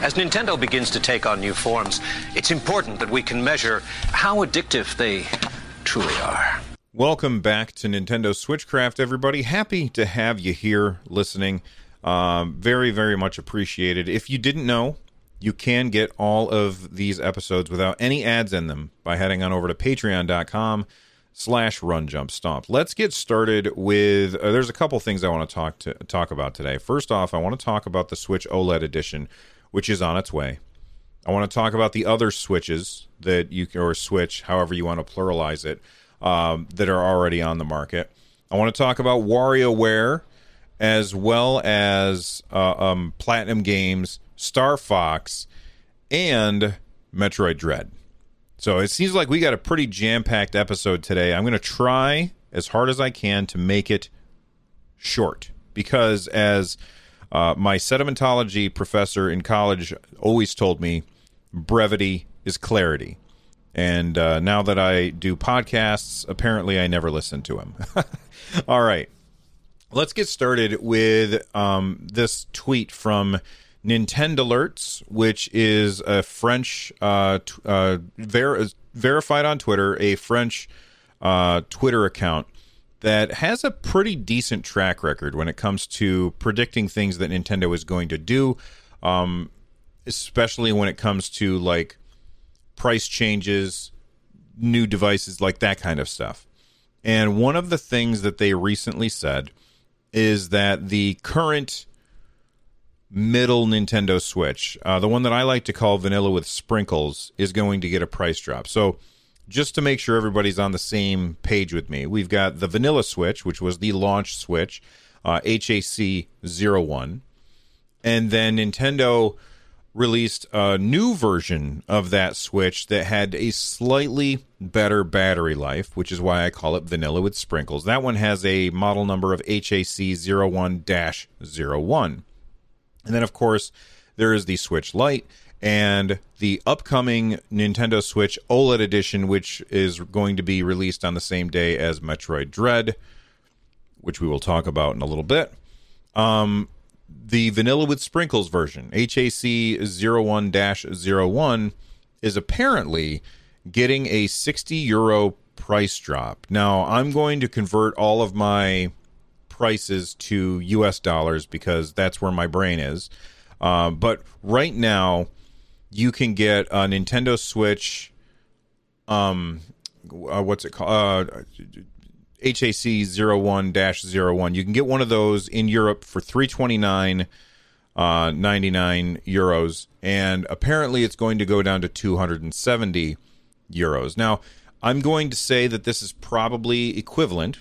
As Nintendo begins to take on new forms, it's important that we can measure how addictive they truly are. Welcome back to Nintendo Switchcraft, everybody. Happy to have you here listening. Um, very, very much appreciated. If you didn't know, you can get all of these episodes without any ads in them by heading on over to patreon.com slash run jump stomp let's get started with uh, there's a couple things i want to talk to talk about today first off i want to talk about the switch oled edition which is on its way. I want to talk about the other switches that you or switch, however you want to pluralize it, um, that are already on the market. I want to talk about WarioWare as well as uh, um, Platinum Games, Star Fox, and Metroid Dread. So it seems like we got a pretty jam packed episode today. I'm going to try as hard as I can to make it short because as uh, my sedimentology professor in college always told me brevity is clarity. And uh, now that I do podcasts, apparently I never listen to him. All right. Let's get started with um, this tweet from Nintendo Alerts, which is a French, uh, t- uh, ver- verified on Twitter, a French uh, Twitter account that has a pretty decent track record when it comes to predicting things that Nintendo is going to do, um, especially when it comes to like price changes, new devices, like that kind of stuff. And one of the things that they recently said is that the current middle Nintendo Switch, uh, the one that I like to call vanilla with sprinkles, is going to get a price drop. So just to make sure everybody's on the same page with me, we've got the vanilla switch, which was the launch switch, uh, HAC 01. And then Nintendo released a new version of that switch that had a slightly better battery life, which is why I call it vanilla with sprinkles. That one has a model number of HAC 01 01. And then, of course, there is the Switch Lite and the upcoming Nintendo Switch OLED edition, which is going to be released on the same day as Metroid Dread, which we will talk about in a little bit. Um, the Vanilla with Sprinkles version, HAC 01 01, is apparently getting a 60 euro price drop. Now, I'm going to convert all of my prices to US dollars because that's where my brain is. Um, but right now, you can get a Nintendo Switch. Um, uh, what's it called? Uh, HAC 01 01. You can get one of those in Europe for 329 uh, 99 euros. And apparently it's going to go down to 270 euros. Now, I'm going to say that this is probably equivalent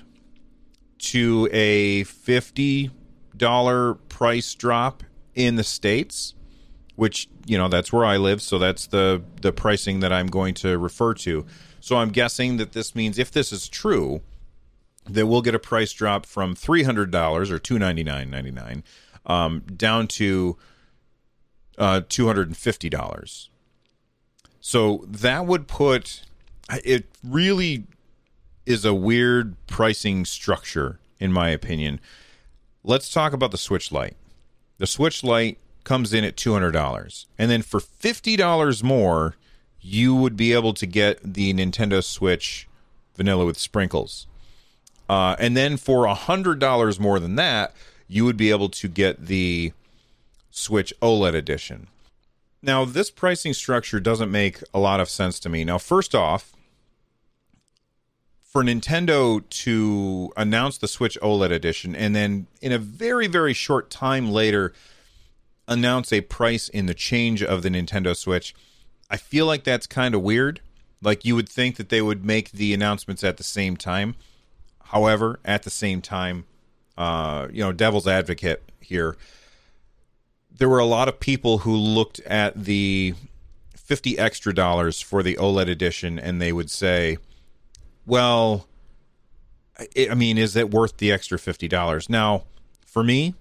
to a $50 price drop in the States which you know that's where I live, so that's the the pricing that I'm going to refer to. So I'm guessing that this means if this is true, that we'll get a price drop from three hundred dollars or two ninety nine ninety nine um, down to uh, two hundred and fifty dollars. So that would put it really is a weird pricing structure in my opinion. Let's talk about the Switch Lite. The Switch Lite comes in at $200. And then for $50 more, you would be able to get the Nintendo Switch vanilla with sprinkles. Uh, and then for $100 more than that, you would be able to get the Switch OLED edition. Now, this pricing structure doesn't make a lot of sense to me. Now, first off, for Nintendo to announce the Switch OLED edition and then in a very, very short time later announce a price in the change of the Nintendo Switch, I feel like that's kind of weird. Like you would think that they would make the announcements at the same time. However, at the same time, uh, you know, devil's advocate here. there were a lot of people who looked at the 50 extra dollars for the OLED edition and they would say, well, I mean, is it worth the extra $50? Now, for me,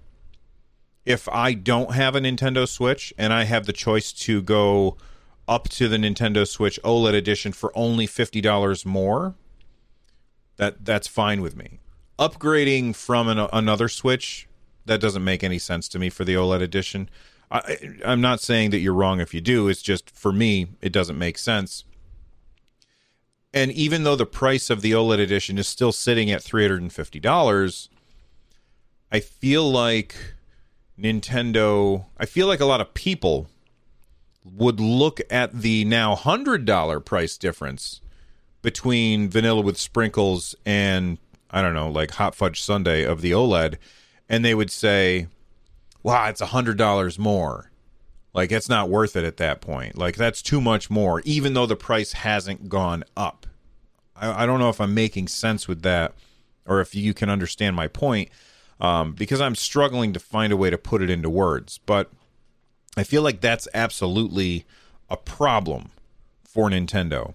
if I don't have a Nintendo Switch and I have the choice to go up to the Nintendo Switch OLED edition for only $50 more, that that's fine with me. Upgrading from an, another Switch, that doesn't make any sense to me for the OLED edition. I, I'm not saying that you're wrong if you do. It's just for me, it doesn't make sense. And even though the price of the OLED edition is still sitting at $350, I feel like Nintendo, I feel like a lot of people would look at the now $100 price difference between vanilla with sprinkles and I don't know, like hot fudge sundae of the OLED and they would say, "Wow, it's $100 more." Like it's not worth it at that point. Like that's too much more even though the price hasn't gone up. I, I don't know if I'm making sense with that or if you can understand my point um, because I'm struggling to find a way to put it into words. But I feel like that's absolutely a problem for Nintendo.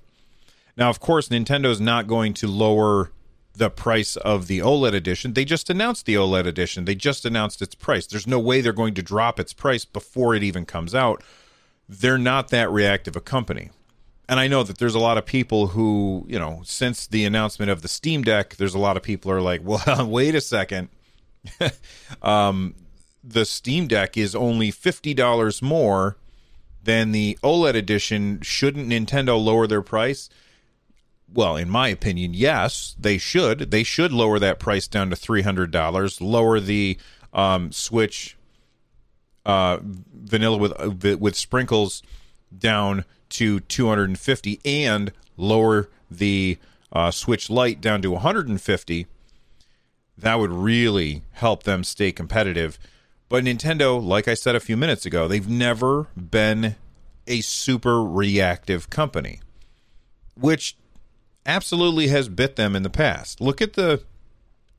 Now, of course, Nintendo is not going to lower the price of the OLED edition. They just announced the OLED edition. They just announced its price. There's no way they're going to drop its price before it even comes out. They're not that reactive a company. And I know that there's a lot of people who, you know, since the announcement of the Steam Deck, there's a lot of people are like, well, wait a second. um, the Steam Deck is only fifty dollars more than the OLED edition. Shouldn't Nintendo lower their price? Well, in my opinion, yes, they should. They should lower that price down to three hundred dollars. Lower the um, Switch uh, vanilla with uh, with sprinkles down to 250 and lower the uh, Switch Lite down to 150 that would really help them stay competitive. But Nintendo, like I said a few minutes ago, they've never been a super reactive company, which absolutely has bit them in the past. Look at the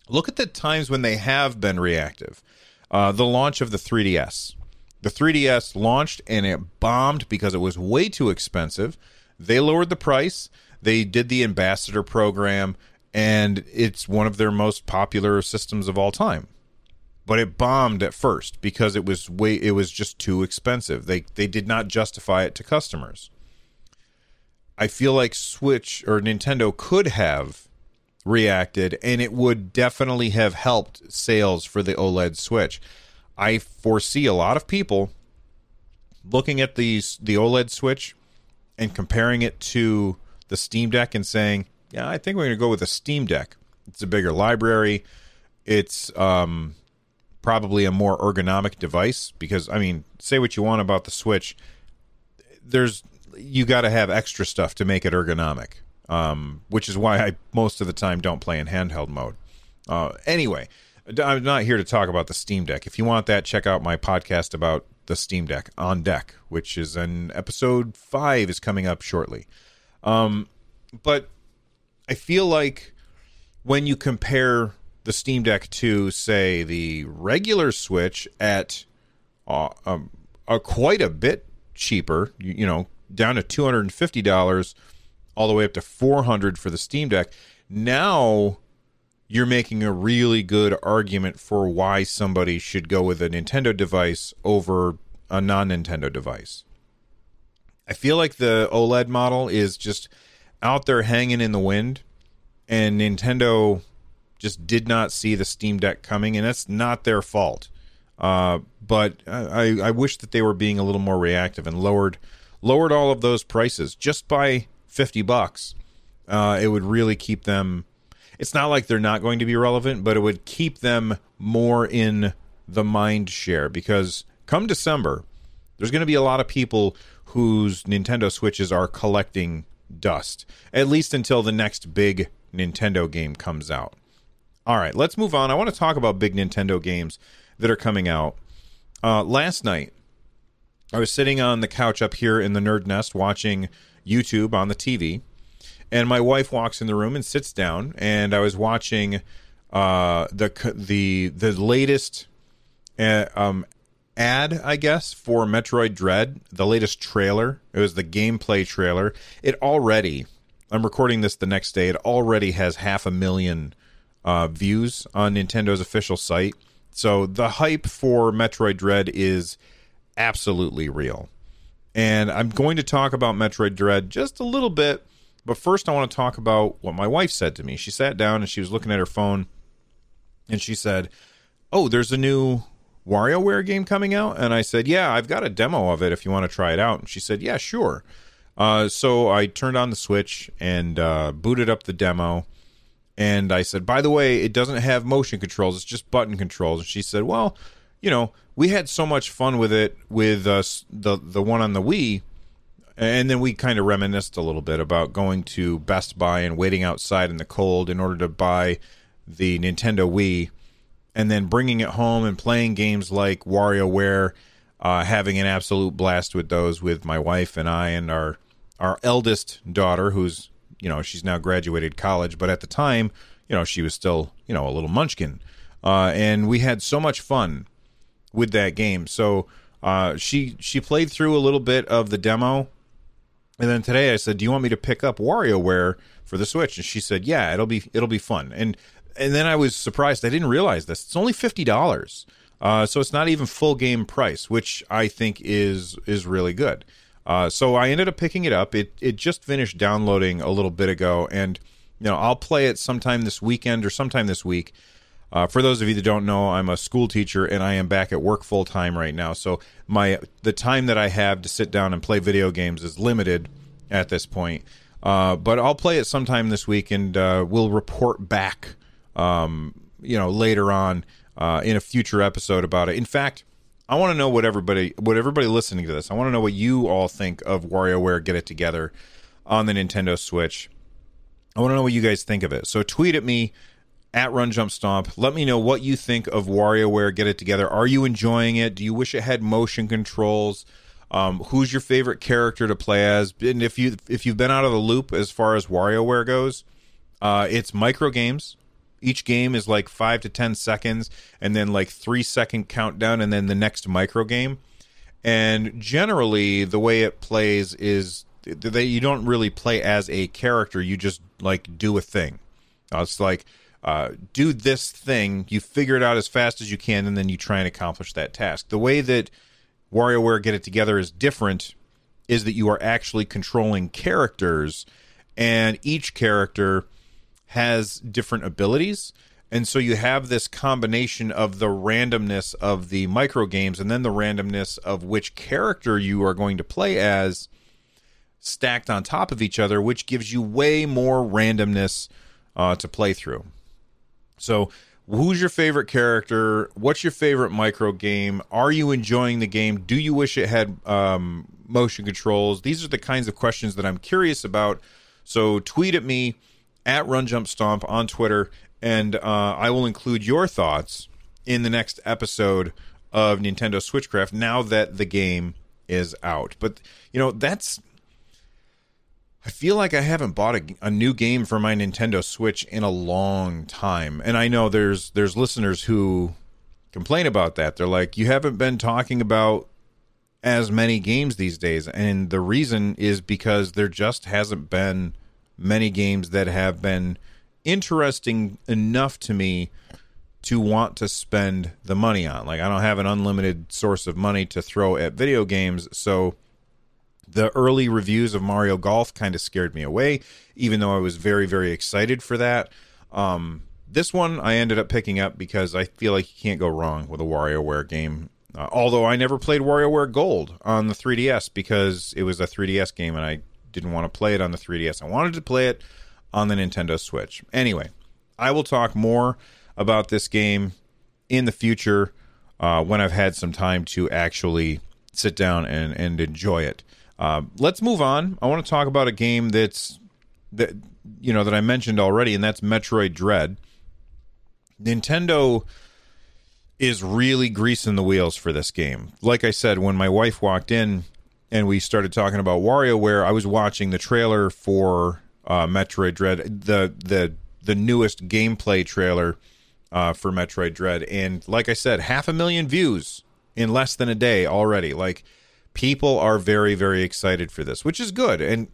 look at the times when they have been reactive. Uh, the launch of the 3DS. The 3DS launched and it bombed because it was way too expensive. They lowered the price. They did the ambassador program and it's one of their most popular systems of all time. But it bombed at first because it was way it was just too expensive. They they did not justify it to customers. I feel like Switch or Nintendo could have reacted and it would definitely have helped sales for the OLED Switch. I foresee a lot of people looking at these the OLED Switch and comparing it to the Steam Deck and saying, yeah, I think we're going to go with a Steam Deck. It's a bigger library. It's um, probably a more ergonomic device because, I mean, say what you want about the Switch. There's you got to have extra stuff to make it ergonomic, um, which is why I most of the time don't play in handheld mode. Uh, anyway, I'm not here to talk about the Steam Deck. If you want that, check out my podcast about the Steam Deck on deck, which is an episode five is coming up shortly. Um, but I feel like when you compare the Steam Deck to, say, the regular Switch at uh, um, quite a bit cheaper, you, you know, down to two hundred and fifty dollars, all the way up to four hundred for the Steam Deck. Now you're making a really good argument for why somebody should go with a Nintendo device over a non-Nintendo device. I feel like the OLED model is just out there hanging in the wind, and Nintendo just did not see the Steam Deck coming, and that's not their fault. Uh, but I, I wish that they were being a little more reactive and lowered lowered all of those prices just by fifty bucks. Uh, it would really keep them. It's not like they're not going to be relevant, but it would keep them more in the mind share because come December, there's going to be a lot of people whose Nintendo Switches are collecting dust, at least until the next big Nintendo game comes out. All right, let's move on. I want to talk about big Nintendo games that are coming out. Uh, last night, I was sitting on the couch up here in the Nerd Nest watching YouTube on the TV, and my wife walks in the room and sits down, and I was watching uh, the the the latest uh, um, ad, I guess, for Metroid Dread, the latest trailer. It was the gameplay trailer. It already, I'm recording this the next day, it already has half a million uh, views on Nintendo's official site. So the hype for Metroid Dread is absolutely real. And I'm going to talk about Metroid Dread just a little bit, but first I want to talk about what my wife said to me. She sat down and she was looking at her phone and she said, Oh, there's a new WarioWare game coming out? And I said, Yeah, I've got a demo of it if you want to try it out. And she said, Yeah, sure. Uh, so I turned on the Switch and uh, booted up the demo. And I said, By the way, it doesn't have motion controls, it's just button controls. And she said, Well, you know, we had so much fun with it with uh, the the one on the Wii, and then we kind of reminisced a little bit about going to Best Buy and waiting outside in the cold in order to buy the Nintendo Wii and then bringing it home and playing games like WarioWare, uh, having an absolute blast with those with my wife and I and our our eldest daughter, who's you know she's now graduated college, but at the time, you know she was still you know a little munchkin, uh, and we had so much fun with that game. So uh, she she played through a little bit of the demo, and then today I said, "Do you want me to pick up WarioWare for the Switch?" And she said, "Yeah, it'll be it'll be fun." And and then I was surprised. I didn't realize this. It's only fifty dollars, uh, so it's not even full game price, which I think is is really good. Uh, so I ended up picking it up. It it just finished downloading a little bit ago, and you know I'll play it sometime this weekend or sometime this week. Uh, for those of you that don't know, I'm a school teacher and I am back at work full time right now. So my the time that I have to sit down and play video games is limited at this point. Uh, but I'll play it sometime this week and uh, we'll report back um, you know, later on uh, in a future episode about it. In fact, I want to know what everybody, what everybody listening to this, I want to know what you all think of WarioWare Get It Together on the Nintendo Switch. I want to know what you guys think of it. So tweet at me at Run Jump Stomp. Let me know what you think of WarioWare Get It Together. Are you enjoying it? Do you wish it had motion controls? Um, who's your favorite character to play as? And if you if you've been out of the loop as far as WarioWare goes, uh, it's micro games. Each game is like five to ten seconds, and then like three second countdown, and then the next micro game. And generally, the way it plays is that you don't really play as a character. You just like do a thing. Uh, it's like uh, do this thing. You figure it out as fast as you can, and then you try and accomplish that task. The way that WarioWare Get It Together is different is that you are actually controlling characters, and each character has different abilities. And so you have this combination of the randomness of the micro games and then the randomness of which character you are going to play as stacked on top of each other, which gives you way more randomness uh, to play through. So, who's your favorite character? What's your favorite micro game? Are you enjoying the game? Do you wish it had um, motion controls? These are the kinds of questions that I'm curious about. So, tweet at me at Run Jump Stomp on Twitter, and uh, I will include your thoughts in the next episode of Nintendo Switchcraft now that the game is out. But you know that's. I feel like I haven't bought a, a, new game for my Nintendo Switch in a long time, and I know there's there's listeners who complain about that. They're like, you haven't been talking about as many games these days, and the reason is because there just hasn't been many games that have been interesting enough to me to want to spend the money on. Like I don't have an unlimited source of money to throw at video games, so the early reviews of Mario Golf kind of scared me away, even though I was very very excited for that. Um, this one I ended up picking up because I feel like you can't go wrong with a WarioWare game. Uh, although I never played WarioWare Gold on the 3DS because it was a 3DS game and I didn't want to play it on the 3DS. I wanted to play it on the Nintendo Switch. Anyway, I will talk more about this game in the future uh, when I've had some time to actually sit down and, and enjoy it. Uh, let's move on. I want to talk about a game that's that you know that I mentioned already, and that's Metroid Dread. Nintendo is really greasing the wheels for this game. Like I said, when my wife walked in and we started talking about WarioWare, I was watching the trailer for uh, Metroid Dread, the the the newest gameplay trailer uh, for Metroid Dread, and like I said, half a million views in less than a day already. Like people are very very excited for this, which is good. And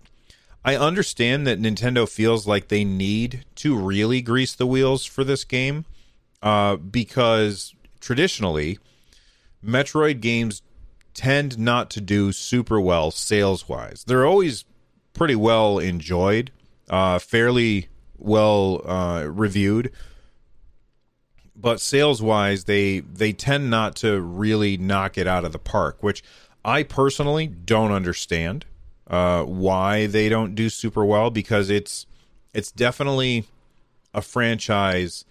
I understand that Nintendo feels like they need to really grease the wheels for this game uh, because traditionally Metroid games tend not to do super well sales wise. They're always pretty well enjoyed, uh, fairly well uh, reviewed, but sales wise, they they tend not to really knock it out of the park, which I personally don't understand uh, why they don't do super well because it's it's definitely a franchise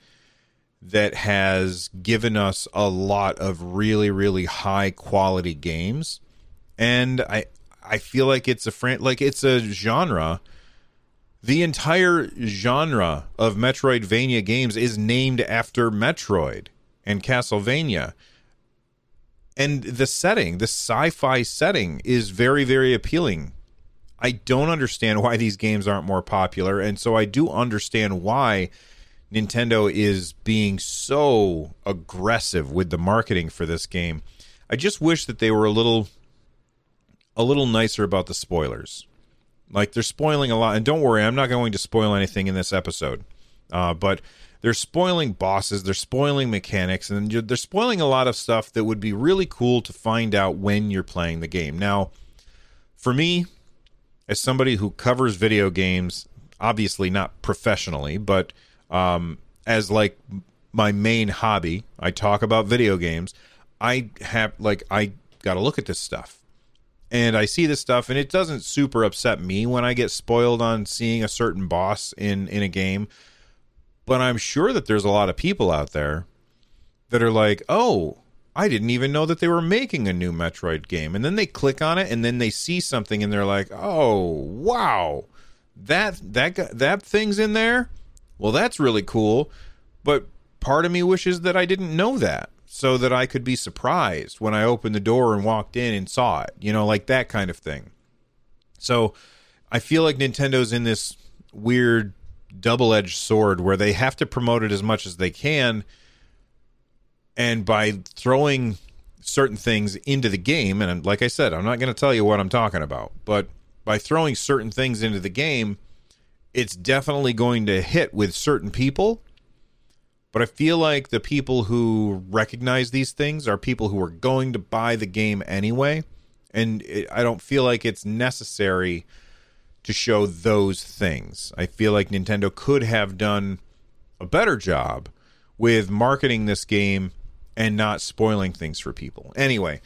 that has given us a lot of really really high quality games. And i i feel like it's a fran- like it's a genre. The entire genre of metroidvania games is named after metroid and castlevania. And the setting the sci-fi setting is very very appealing. I don't understand why these games aren't more popular and so i do understand why Nintendo is being so aggressive with the marketing for this game. I just wish that they were a little a little nicer about the spoilers. Like they're spoiling a lot, and don't worry, I'm not going to spoil anything in this episode. Uh, but they're spoiling bosses, they're spoiling mechanics, and they're spoiling a lot of stuff that would be really cool to find out when you're playing the game. Now, for me, as somebody who covers video games, obviously not professionally, but um, as like my main hobby. I talk about video games. I have like I got to look at this stuff. And I see this stuff and it doesn't super upset me when I get spoiled on seeing a certain boss in in a game. But I'm sure that there's a lot of people out there that are like, "Oh, I didn't even know that they were making a new Metroid game." And then they click on it and then they see something and they're like, "Oh, wow. That that that thing's in there?" Well, that's really cool. But part of me wishes that I didn't know that so that I could be surprised when I opened the door and walked in and saw it, you know, like that kind of thing. So I feel like Nintendo's in this weird double edged sword where they have to promote it as much as they can. And by throwing certain things into the game, and like I said, I'm not going to tell you what I'm talking about, but by throwing certain things into the game, it's definitely going to hit with certain people. But I feel like the people who recognize these things are people who are going to buy the game anyway. And it, I don't feel like it's necessary to show those things. I feel like Nintendo could have done a better job with marketing this game and not spoiling things for people. Anyway,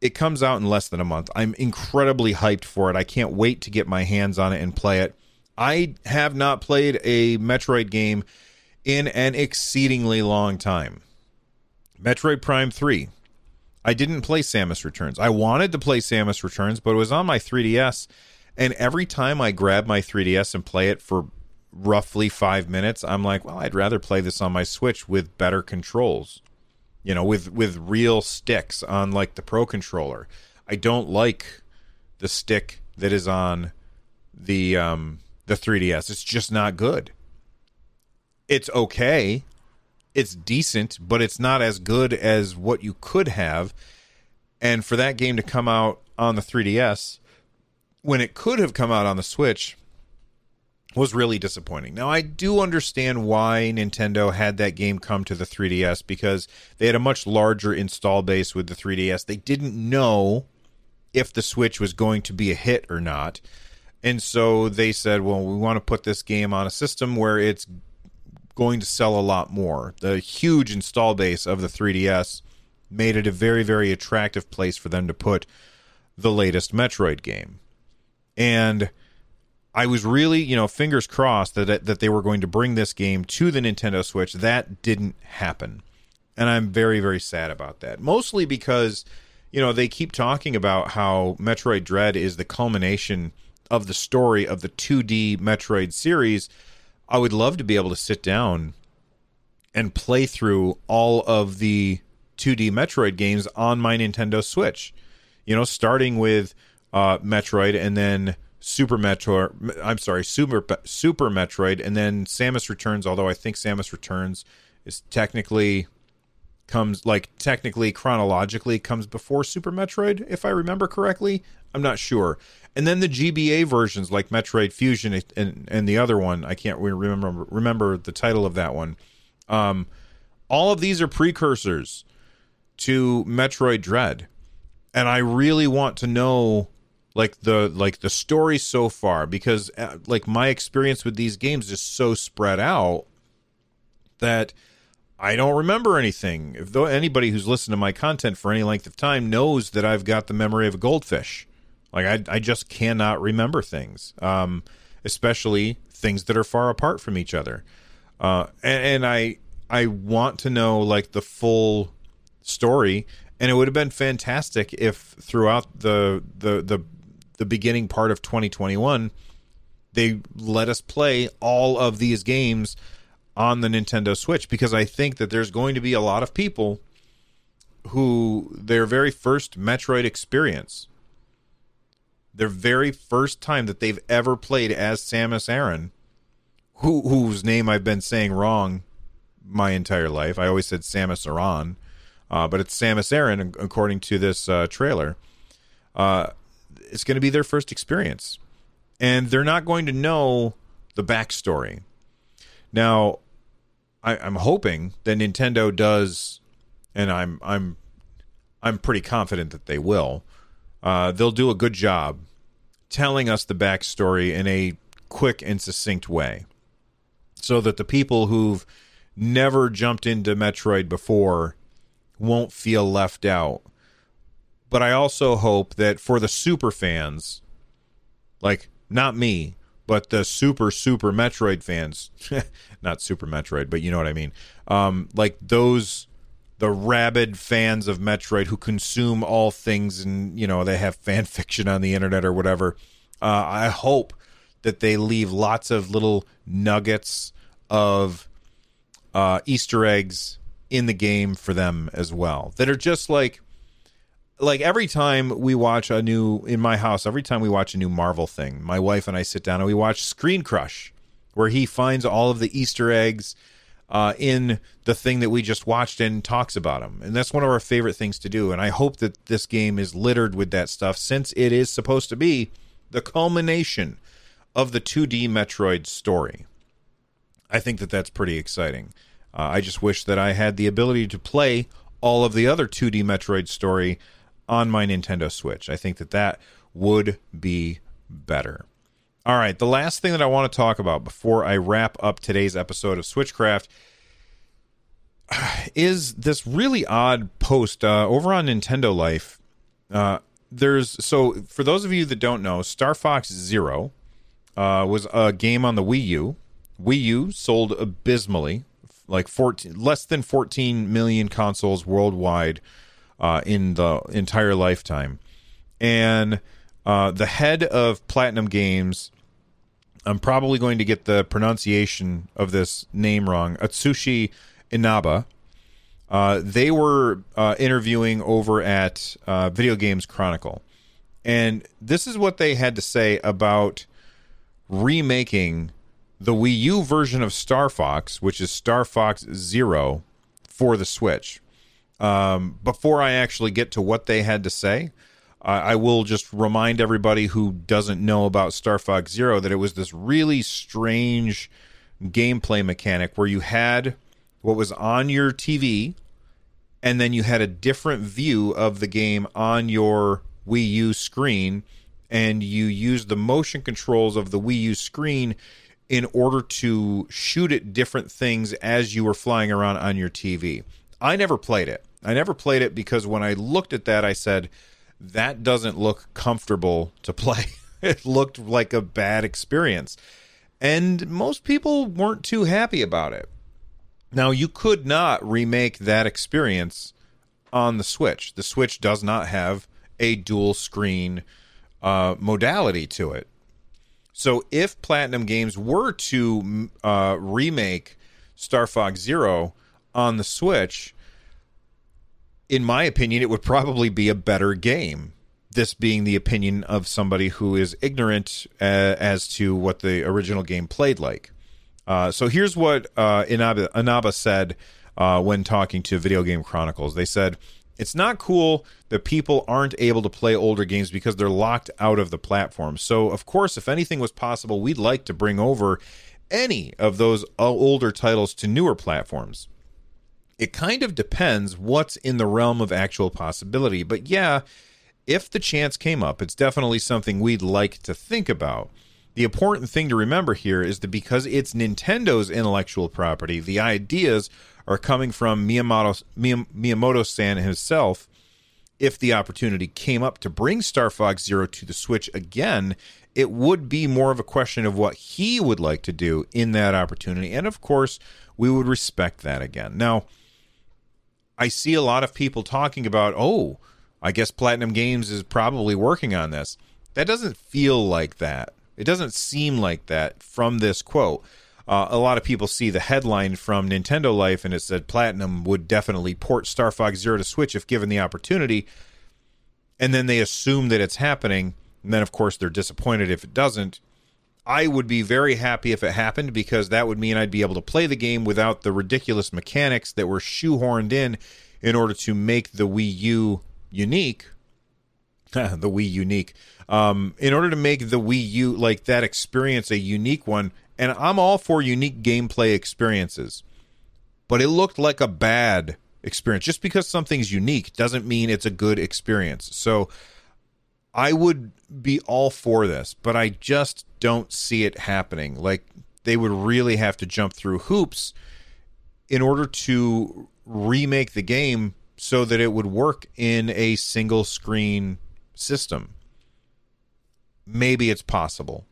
it comes out in less than a month. I'm incredibly hyped for it. I can't wait to get my hands on it and play it. I have not played a Metroid game in an exceedingly long time. Metroid Prime 3. I didn't play Samus Returns. I wanted to play Samus Returns, but it was on my 3DS. And every time I grab my 3DS and play it for roughly five minutes, I'm like, well, I'd rather play this on my Switch with better controls. You know, with with real sticks on like the Pro controller. I don't like the stick that is on the um the 3DS. It's just not good. It's okay. It's decent, but it's not as good as what you could have. And for that game to come out on the 3DS when it could have come out on the Switch was really disappointing. Now, I do understand why Nintendo had that game come to the 3DS because they had a much larger install base with the 3DS. They didn't know if the Switch was going to be a hit or not. And so they said, well, we want to put this game on a system where it's going to sell a lot more. The huge install base of the 3DS made it a very, very attractive place for them to put the latest Metroid game. And I was really, you know, fingers crossed that that they were going to bring this game to the Nintendo Switch. That didn't happen. And I'm very, very sad about that. Mostly because, you know, they keep talking about how Metroid Dread is the culmination of the story of the 2D Metroid series, I would love to be able to sit down and play through all of the 2D Metroid games on my Nintendo Switch. You know, starting with uh, Metroid and then Super Metroid. I'm sorry, Super Super Metroid, and then Samus Returns. Although I think Samus Returns is technically comes like technically chronologically comes before Super Metroid, if I remember correctly. I'm not sure. And then the GBA versions like Metroid Fusion and and the other one, I can't remember remember the title of that one. Um, all of these are precursors to Metroid Dread. And I really want to know like the like the story so far because uh, like my experience with these games is so spread out that I don't remember anything. If though anybody who's listened to my content for any length of time knows that I've got the memory of a goldfish. Like I I just cannot remember things. Um especially things that are far apart from each other. Uh and, and I I want to know like the full story and it would have been fantastic if throughout the the the the beginning part of 2021 they let us play all of these games on the Nintendo Switch because I think that there's going to be a lot of people who their very first Metroid experience, their very first time that they've ever played as Samus Aran, who whose name I've been saying wrong my entire life. I always said Samus Aran, uh, but it's Samus Aran according to this uh, trailer. Uh, it's going to be their first experience, and they're not going to know the backstory. Now, I, I'm hoping that Nintendo does, and I'm I'm I'm pretty confident that they will. Uh, they'll do a good job telling us the backstory in a quick and succinct way, so that the people who've never jumped into Metroid before won't feel left out. But I also hope that for the super fans, like not me, but the super super Metroid fans, not Super Metroid, but you know what I mean. Um, like those the rabid fans of Metroid who consume all things and you know they have fan fiction on the internet or whatever. Uh, I hope that they leave lots of little nuggets of uh, Easter eggs in the game for them as well that are just like like every time we watch a new in my house every time we watch a new marvel thing my wife and i sit down and we watch ScreenCrush where he finds all of the easter eggs uh, in the thing that we just watched and talks about them and that's one of our favorite things to do and i hope that this game is littered with that stuff since it is supposed to be the culmination of the 2d metroid story i think that that's pretty exciting uh, i just wish that i had the ability to play all of the other 2d metroid story on my Nintendo Switch. I think that that would be better. All right, the last thing that I want to talk about before I wrap up today's episode of Switchcraft is this really odd post uh, over on Nintendo Life. Uh, there's so for those of you that don't know, Star Fox Zero uh, was a game on the Wii U. Wii U sold abysmally, like 14, less than 14 million consoles worldwide uh, in the entire lifetime. And uh, the head of Platinum Games, I'm probably going to get the pronunciation of this name wrong, Atsushi Inaba. Uh, they were uh, interviewing over at uh, Video Games Chronicle. And this is what they had to say about remaking the Wii U version of Star Fox, which is Star Fox Zero, for the Switch. Um, before I actually get to what they had to say, I will just remind everybody who doesn't know about Star Fox Zero that it was this really strange gameplay mechanic where you had what was on your TV, and then you had a different view of the game on your Wii U screen, and you used the motion controls of the Wii U screen in order to shoot at different things as you were flying around on your TV. I never played it. I never played it because when I looked at that, I said, that doesn't look comfortable to play. it looked like a bad experience. And most people weren't too happy about it. Now, you could not remake that experience on the Switch. The Switch does not have a dual screen uh, modality to it. So, if Platinum Games were to uh, remake Star Fox Zero on the Switch, in my opinion, it would probably be a better game. This being the opinion of somebody who is ignorant uh, as to what the original game played like. Uh, so here's what uh, Inaba, Inaba said uh, when talking to Video Game Chronicles. They said it's not cool that people aren't able to play older games because they're locked out of the platform. So, of course, if anything was possible, we'd like to bring over any of those older titles to newer platforms. It kind of depends what's in the realm of actual possibility. But yeah, if the chance came up, it's definitely something we'd like to think about. The important thing to remember here is that because it's Nintendo's intellectual property, the ideas are coming from Miyamoto Miyamoto san himself. If the opportunity came up to bring Star Fox Zero to the Switch again, it would be more of a question of what he would like to do in that opportunity. And of course, we would respect that again. Now, I see a lot of people talking about, oh, I guess Platinum Games is probably working on this. That doesn't feel like that. It doesn't seem like that from this quote. Uh, a lot of people see the headline from Nintendo Life and it said Platinum would definitely port Star Fox Zero to Switch if given the opportunity. And then they assume that it's happening. And then, of course, they're disappointed if it doesn't. I would be very happy if it happened because that would mean I'd be able to play the game without the ridiculous mechanics that were shoehorned in in order to make the Wii U unique. the Wii unique. Um, in order to make the Wii U like that experience a unique one, and I'm all for unique gameplay experiences, but it looked like a bad experience. Just because something's unique doesn't mean it's a good experience. So I would be all for this, but I just don't see it happening. Like they would really have to jump through hoops in order to remake the game so that it would work in a single screen system. Maybe it's possible.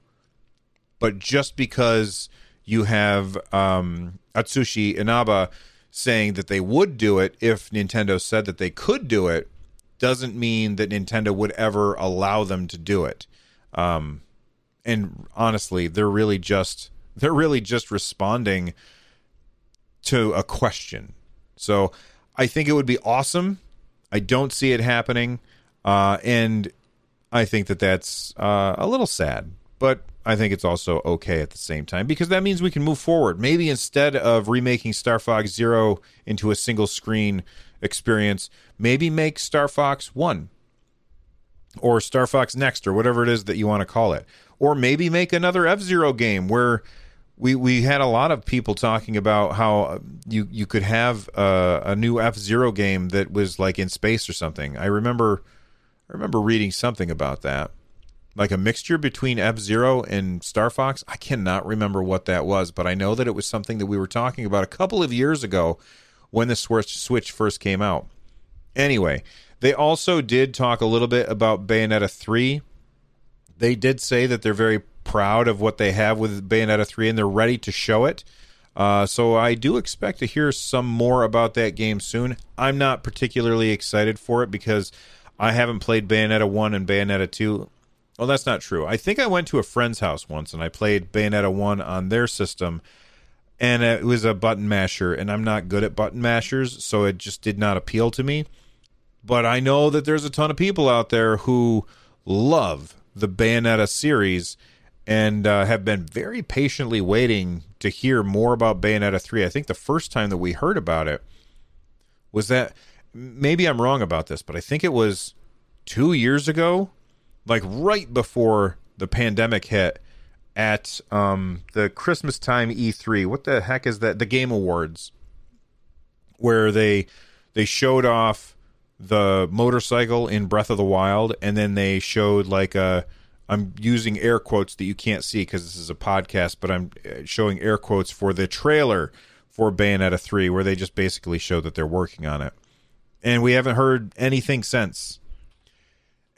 But just because you have um, Atsushi Inaba saying that they would do it if Nintendo said that they could do it doesn't mean that Nintendo would ever allow them to do it. Um, and honestly, they're really just they're really just responding to a question. So I think it would be awesome. I don't see it happening, uh, and I think that that's uh, a little sad. But I think it's also okay at the same time because that means we can move forward. Maybe instead of remaking Star Fox Zero into a single screen experience, maybe make Star Fox 1 or Star Fox Next or whatever it is that you want to call it. Or maybe make another F Zero game where we we had a lot of people talking about how you you could have a, a new F Zero game that was like in space or something. I remember I remember reading something about that, like a mixture between F Zero and Star Fox. I cannot remember what that was, but I know that it was something that we were talking about a couple of years ago when the Switch first came out. Anyway, they also did talk a little bit about Bayonetta 3. They did say that they're very proud of what they have with Bayonetta 3 and they're ready to show it. Uh, so I do expect to hear some more about that game soon. I'm not particularly excited for it because I haven't played Bayonetta 1 and Bayonetta 2. Well, that's not true. I think I went to a friend's house once and I played Bayonetta 1 on their system and it was a button masher and i'm not good at button mashers so it just did not appeal to me but i know that there's a ton of people out there who love the bayonetta series and uh, have been very patiently waiting to hear more about bayonetta 3 i think the first time that we heard about it was that maybe i'm wrong about this but i think it was two years ago like right before the pandemic hit at um, the Christmas time E3. What the heck is that? The Game Awards, where they they showed off the motorcycle in Breath of the Wild, and then they showed like a. I'm using air quotes that you can't see because this is a podcast, but I'm uh, showing air quotes for the trailer for Bayonetta 3, where they just basically show that they're working on it. And we haven't heard anything since.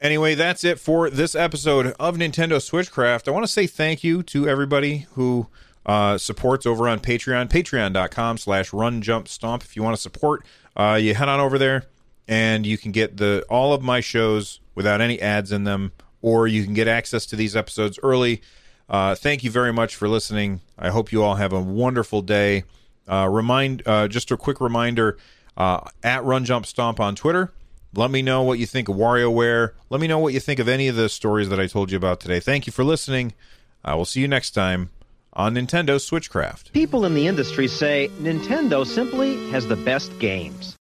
Anyway, that's it for this episode of Nintendo Switchcraft. I want to say thank you to everybody who uh, supports over on Patreon, patreon.com slash run jump stomp. If you want to support, uh, you head on over there and you can get the all of my shows without any ads in them, or you can get access to these episodes early. Uh, thank you very much for listening. I hope you all have a wonderful day. Uh, remind uh, just a quick reminder uh, at Run Jump Stomp on Twitter. Let me know what you think of WarioWare. Let me know what you think of any of the stories that I told you about today. Thank you for listening. I will see you next time on Nintendo Switchcraft. People in the industry say Nintendo simply has the best games.